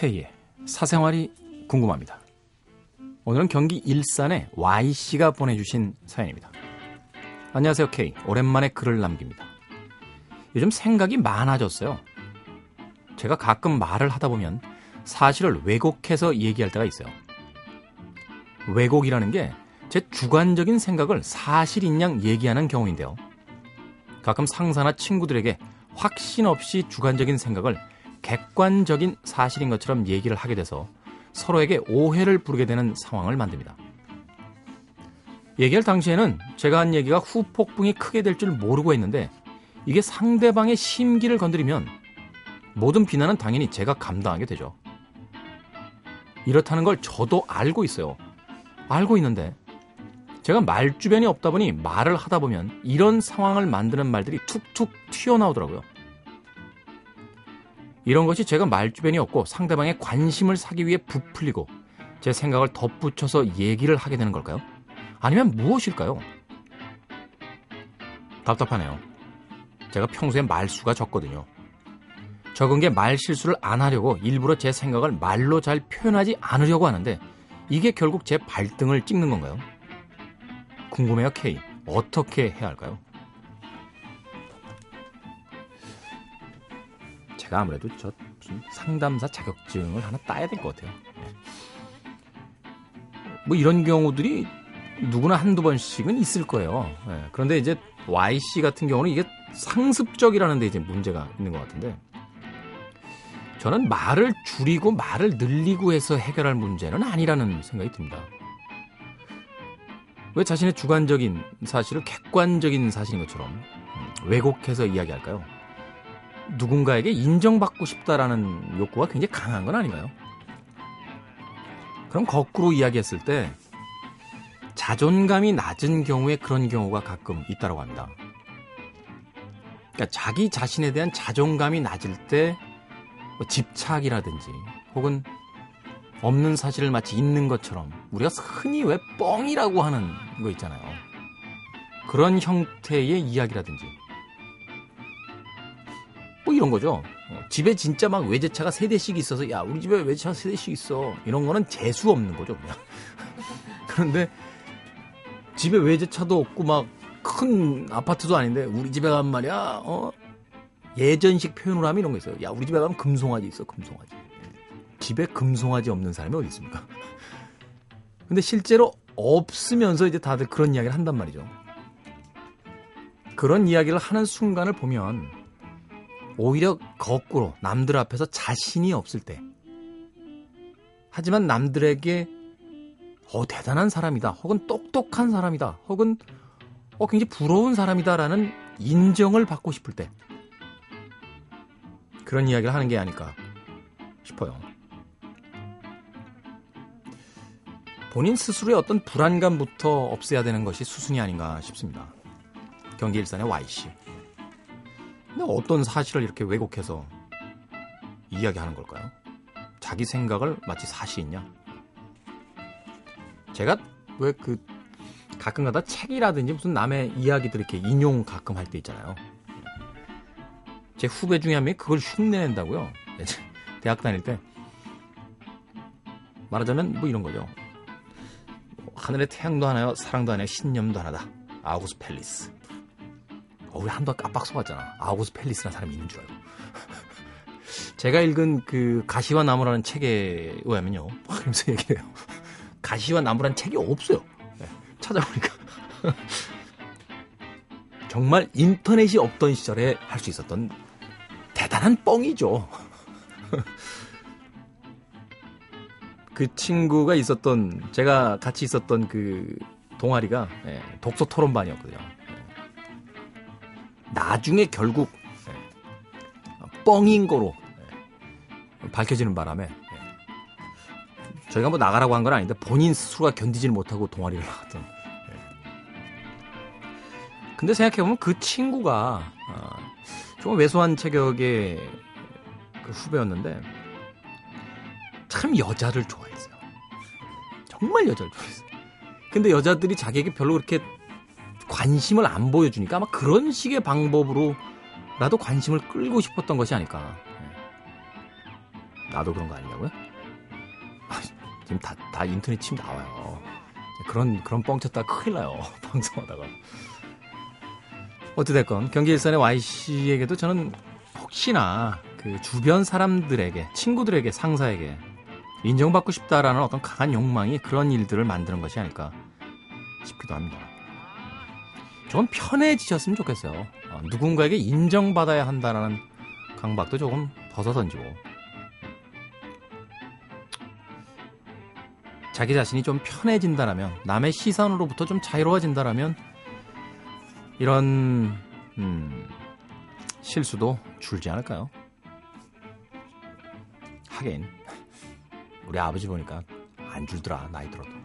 K의 사생활이 궁금합니다. 오늘은 경기 일산의 Y씨가 보내주신 사연입니다. 안녕하세요, K. 오랜만에 글을 남깁니다. 요즘 생각이 많아졌어요. 제가 가끔 말을 하다 보면 사실을 왜곡해서 얘기할 때가 있어요. 왜곡이라는 게 제 주관적인 생각을 사실인 양 얘기하는 경우인데요. 가끔 상사나 친구들에게 확신 없이 주관적인 생각을 객관적인 사실인 것처럼 얘기를 하게 돼서 서로에게 오해를 부르게 되는 상황을 만듭니다. 얘기할 당시에는 제가 한 얘기가 후폭풍이 크게 될 줄 모르고 했는데 이게 상대방의 심기를 건드리면 모든 비난은 당연히 제가 감당하게 되죠. 이렇다는 걸 저도 알고 있어요. 알고 있는데 제가 말주변이 없다 보니 말을 하다 보면 이런 상황을 만드는 말들이 툭툭 튀어나오더라고요. 이런 것이 제가 말주변이 없고 상대방의 관심을 사기 위해 부풀리고 제 생각을 덧붙여서 얘기를 하게 되는 걸까요? 아니면 무엇일까요? 답답하네요. 제가 평소에 말수가 적거든요. 적은 게 말 실수를 안 하려고 일부러 제 생각을 말로 잘 표현하지 않으려고 하는데 이게 결국 제 발등을 찍는 건가요? 궁금해요, K. 어떻게 해야 할까요? 제가 아무래도 저 무슨 상담사 자격증을 하나 따야 될 것 같아요. 네. 뭐 이런 경우들이 누구나 한두 번씩은 있을 거예요. 네. 그런데 이제 YC 같은 경우는 이게 상습적이라는 데 이제 문제가 있는 것 같은데 저는 말을 줄이고 말을 늘리고 해서 해결할 문제는 아니라는 생각이 듭니다. 왜 자신의 주관적인 사실을 객관적인 사실인 것처럼 왜곡해서 이야기할까요? 누군가에게 인정받고 싶다라는 욕구가 굉장히 강한 건 아닌가요? 그럼 거꾸로 이야기했을 때 자존감이 낮은 경우에 그런 경우가 가끔 있다고 합니다. 그러니까 자기 자신에 대한 자존감이 낮을 때 뭐 집착이라든지 혹은 없는 사실을 마치 있는 것처럼 우리가 흔히 왜 뻥이라고 하는 거 있잖아요. 그런 형태의 이야기라든지 뭐 이런 거죠. 어, 집에 진짜 막 외제차가 세 대씩 있어서 야 우리 집에 외제차 세 대씩 있어 이런 거는 재수 없는 거죠 그냥. 그런데 집에 외제차도 없고 막 큰 아파트도 아닌데 우리 집에 가면 말이야 어 예전식 표현으로 하면 이런 거 있어요. 야 우리 집에 가면 금송아지 있어 금송아지. 집에 금송아지 없는 사람이 어디 있습니까? 근데 실제로 없으면서 이제 다들 그런 이야기를 한단 말이죠. 그런 이야기를 하는 순간을 보면 오히려 거꾸로 남들 앞에서 자신이 없을 때 하지만 남들에게 어 대단한 사람이다 혹은 똑똑한 사람이다 혹은 어 굉장히 부러운 사람이다라는 인정을 받고 싶을 때 그런 이야기를 하는 게 아닐까 싶어요. 본인 스스로의 어떤 불안감부터 없애야 되는 것이 수순이 아닌가 싶습니다. 경기 일산의 Y씨. 근데 어떤 사실을 이렇게 왜곡해서 이야기하는 걸까요? 자기 생각을 마치 사실이냐? 제가 왜 그 가끔가다 책이라든지 무슨 남의 이야기들 이렇게 인용 가끔 할 때 있잖아요. 제 후배 중에 한 명이 그걸 흉내낸다고요. 대학 다닐 때 말하자면 뭐 이런 거죠. 하늘의 태양도 하나요, 사랑도 하나요, 신념도 하나다. 아우구스 펠리스. 어, 우리 한도 깜빡 속았잖아. 아우구스 펠리스라는 사람이 있는 줄 알고. 제가 읽은 그 가시와 나무라는 책에 의하면요. 그러면서 얘기해요. 가시와 나무라는 책이 없어요. 네, 찾아보니까. 정말 인터넷이 없던 시절에 할 수 있었던 대단한 뻥이죠. 그 친구가 있었던 제가 같이 있었던 그 동아리가 예, 독서 토론반이었거든요. 예. 나중에 결국 예, 뻥인 거로 예, 밝혀지는 바람에 예. 저희가 뭐 나가라고 한 건 아닌데 본인 스스로가 견디지를 못하고 동아리를 나갔던. 예. 근데 생각해보면 그 친구가 어, 좀 왜소한 체격의 그 후배였는데 참 여자를 좋아했어요. 정말 여자를 좋아했어요. 근데 여자들이 자기에게 별로 그렇게 관심을 안 보여주니까 아마 그런 식의 방법으로라도 관심을 끌고 싶었던 것이 아닐까. 예. 나도 그런 거 아니냐고요? 아, 지금 다, 다 인터넷 치면 나와요. 그런, 그런 뻥 쳤다 큰일 나요. 방송하다가. 어찌됐건, 경기 일선의 Y씨에게도 저는 혹시나 그 주변 사람들에게, 친구들에게, 상사에게 인정받고 싶다라는 어떤 강한 욕망이 그런 일들을 만드는 것이 아닐까 싶기도 합니다. 조금 편해지셨으면 좋겠어요. 어, 누군가에게 인정받아야 한다는 강박도 조금 벗어던지고 자기 자신이 좀 편해진다라면 남의 시선으로부터 좀 자유로워진다라면 이런 음, 실수도 줄지 않을까요? 하긴 우리 아버지 보니까 안 줄더라 나이 들어도